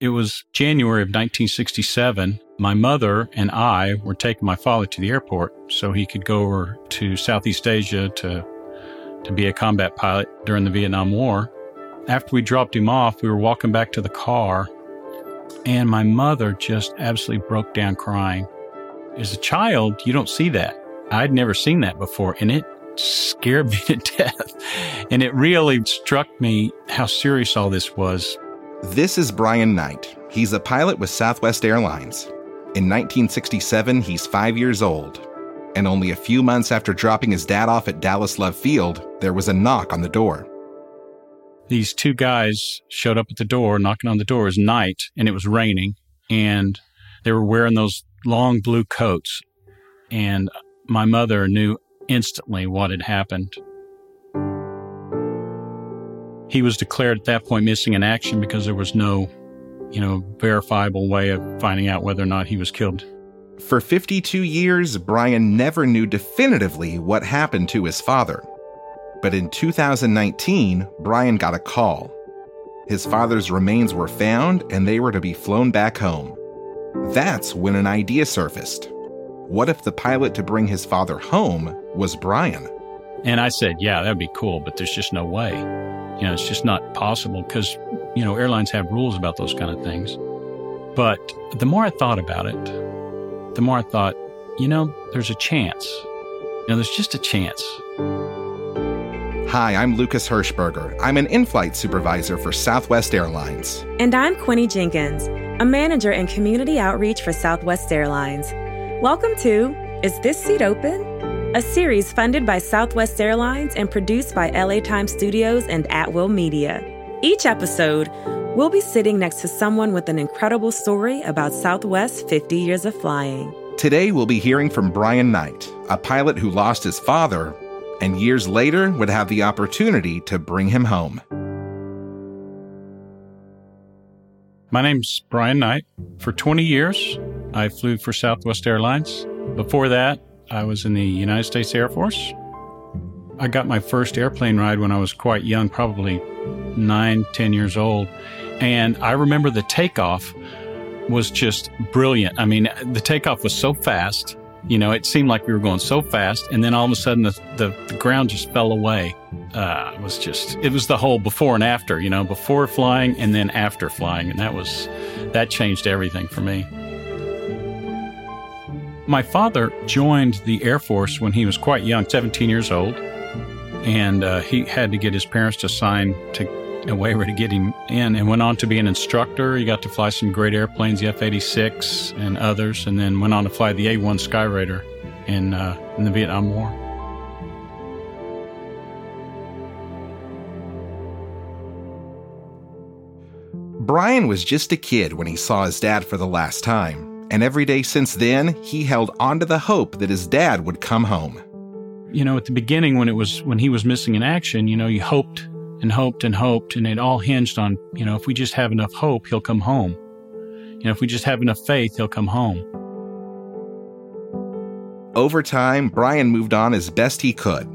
It was January of 1967. My mother and I were taking my father to the airport so he could go over to Southeast Asia to, to be a combat pilot during the Vietnam War. After we dropped him off, we were walking back to the car, and my mother just absolutely broke down crying. As a child, you don't see that. I'd never seen that before, and it scared me to death. And it really struck me how serious all this was. This is Brian Knight. He's a pilot with Southwest Airlines. In 1967, he's five years old. And only a few months after dropping his dad off at Dallas Love Field, there was a knock on the door. These two guys showed up at the door, knocking on the door. It was night and it was raining. And they were wearing those long blue coats. And my mother knew instantly what had happened. He was declared at that point missing in action because there was no, you know, verifiable way of finding out whether or not he was killed. For 52 years, Brian never knew definitively what happened to his father. But in 2019, Brian got a call. His father's remains were found and they were to be flown back home. That's when an idea surfaced. What if the pilot to bring his father home was Brian? And I said, yeah, that'd be cool, but there's just no way. You know, it's just not possible because, you know, airlines have rules about those kind of things. But the more I thought about it, the more I thought, you know, there's a chance. You know, there's just a chance. Hi, I'm Lucas Hirschberger. I'm an in flight supervisor for Southwest Airlines. And I'm Quinny Jenkins, a manager in community outreach for Southwest Airlines. Welcome to Is This Seat Open? A series funded by Southwest Airlines and produced by LA Times Studios and Atwill Media. Each episode, we'll be sitting next to someone with an incredible story about Southwest's 50 years of flying. Today, we'll be hearing from Brian Knight, a pilot who lost his father and years later would have the opportunity to bring him home. My name's Brian Knight. For 20 years, I flew for Southwest Airlines. Before that, I was in the United States Air Force. I got my first airplane ride when I was quite young, probably nine, ten years old. And I remember the takeoff was just brilliant. I mean, the takeoff was so fast. You know, it seemed like we were going so fast, and then all of a sudden the, the, the ground just fell away. Uh, it was just, it was the whole before and after, you know, before flying and then after flying. And that was, that changed everything for me. My father joined the Air Force when he was quite young, 17 years old, and uh, he had to get his parents to sign to a waiver to get him in and went on to be an instructor. He got to fly some great airplanes, the F 86 and others, and then went on to fly the A 1 Skyraider in, uh, in the Vietnam War. Brian was just a kid when he saw his dad for the last time and every day since then, he held on to the hope that his dad would come home. You know, at the beginning when it was when he was missing in action, you know, you hoped and hoped and hoped and it all hinged on, you know, if we just have enough hope, he'll come home. You know, if we just have enough faith, he'll come home. Over time, Brian moved on as best he could.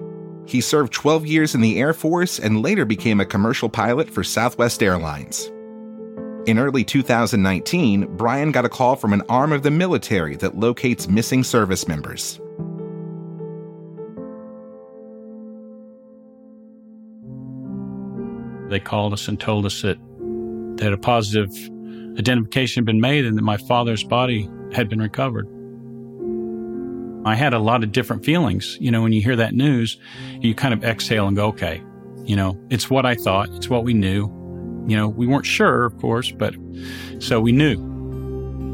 He served 12 years in the Air Force and later became a commercial pilot for Southwest Airlines. In early 2019, Brian got a call from an arm of the military that locates missing service members. They called us and told us that, that a positive identification had been made and that my father's body had been recovered. I had a lot of different feelings. You know, when you hear that news, you kind of exhale and go, okay, you know, it's what I thought, it's what we knew, you know, we weren't sure, of course, but so we knew.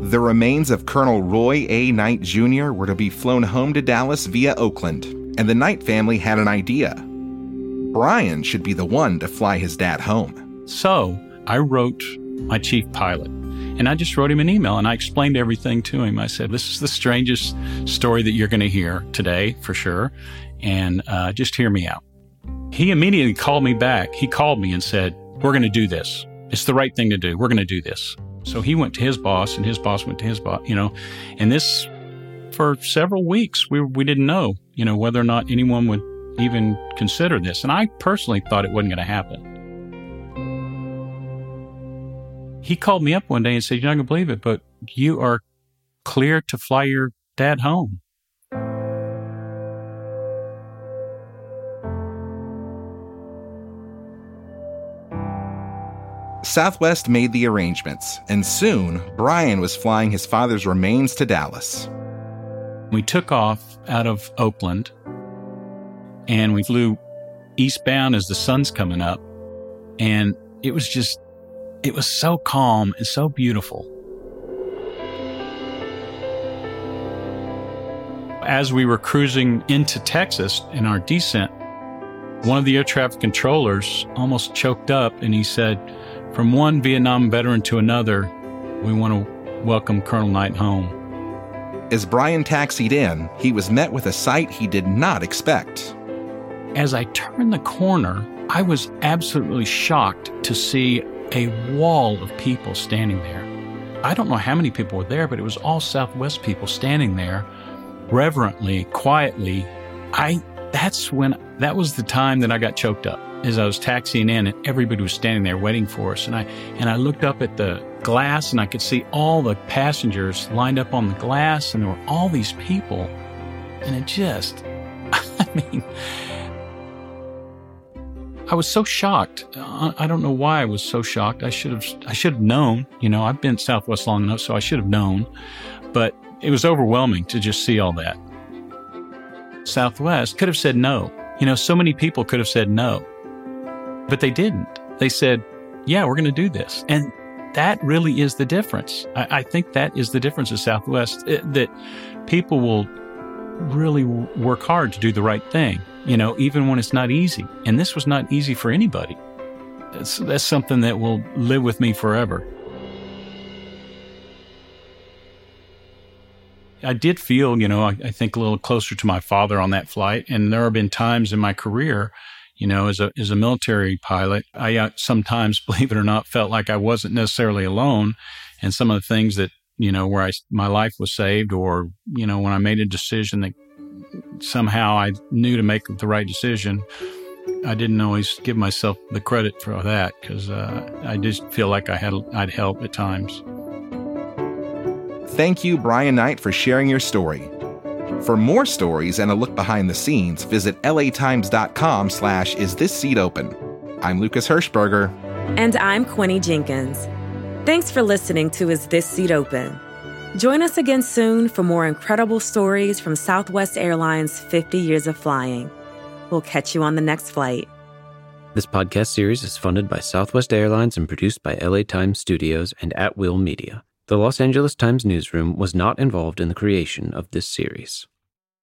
The remains of Colonel Roy A. Knight Jr. were to be flown home to Dallas via Oakland, and the Knight family had an idea. Brian should be the one to fly his dad home. So I wrote my chief pilot, and I just wrote him an email and I explained everything to him. I said, This is the strangest story that you're going to hear today, for sure, and uh, just hear me out. He immediately called me back. He called me and said, we're going to do this. It's the right thing to do. We're going to do this. So he went to his boss and his boss went to his boss, you know, and this for several weeks, we, we didn't know, you know, whether or not anyone would even consider this. And I personally thought it wasn't going to happen. he called me up one day and said, You're not going to believe it, but you are clear to fly your dad home. Southwest made the arrangements, and soon Brian was flying his father's remains to Dallas. We took off out of Oakland and we flew eastbound as the sun's coming up. And it was just, it was so calm and so beautiful. As we were cruising into Texas in our descent, one of the air traffic controllers almost choked up and he said, From one Vietnam veteran to another, we want to welcome Colonel Knight home. As Brian taxied in, he was met with a sight he did not expect. As I turned the corner, I was absolutely shocked to see a wall of people standing there. I don't know how many people were there, but it was all Southwest people standing there reverently, quietly. I that's when that was the time that I got choked up as I was taxiing in and everybody was standing there waiting for us and I and I looked up at the glass and I could see all the passengers lined up on the glass and there were all these people and it just I mean I was so shocked. I don't know why I was so shocked. I should have I should have known, you know, I've been Southwest long enough so I should have known. But it was overwhelming to just see all that. Southwest could have said no. You know, so many people could have said no. But they didn't. They said, yeah, we're going to do this. And that really is the difference. I, I think that is the difference of Southwest it, eh, that people will really work hard to do the right thing, you know, even when it's not easy. And this was not easy for anybody. That's, that's something that will live with me forever. I did feel, you know, I, I, think a little closer to my father on that flight. And there have been times in my career, you know, as a, as a military pilot, I uh, sometimes, believe it or not, felt like I wasn't necessarily alone. And some of the things that, you know, where I, my life was saved or, you know, when I made a decision that somehow I knew to make the right decision, I didn't always give myself the credit for that because uh, I just feel like I had, I'd help at times. Thank you, Brian Knight, for sharing your story. For more stories and a look behind the scenes, visit latimes.com slash is this seat open. I'm Lucas Hirschberger. And I'm Quinny Jenkins. Thanks for listening to Is This Seat Open? Join us again soon for more incredible stories from Southwest Airlines' 50 years of flying. We'll catch you on the next flight. This podcast series is funded by Southwest Airlines and produced by LA Times Studios and Atwill Media. The Los Angeles Times newsroom was not involved in the creation of this series.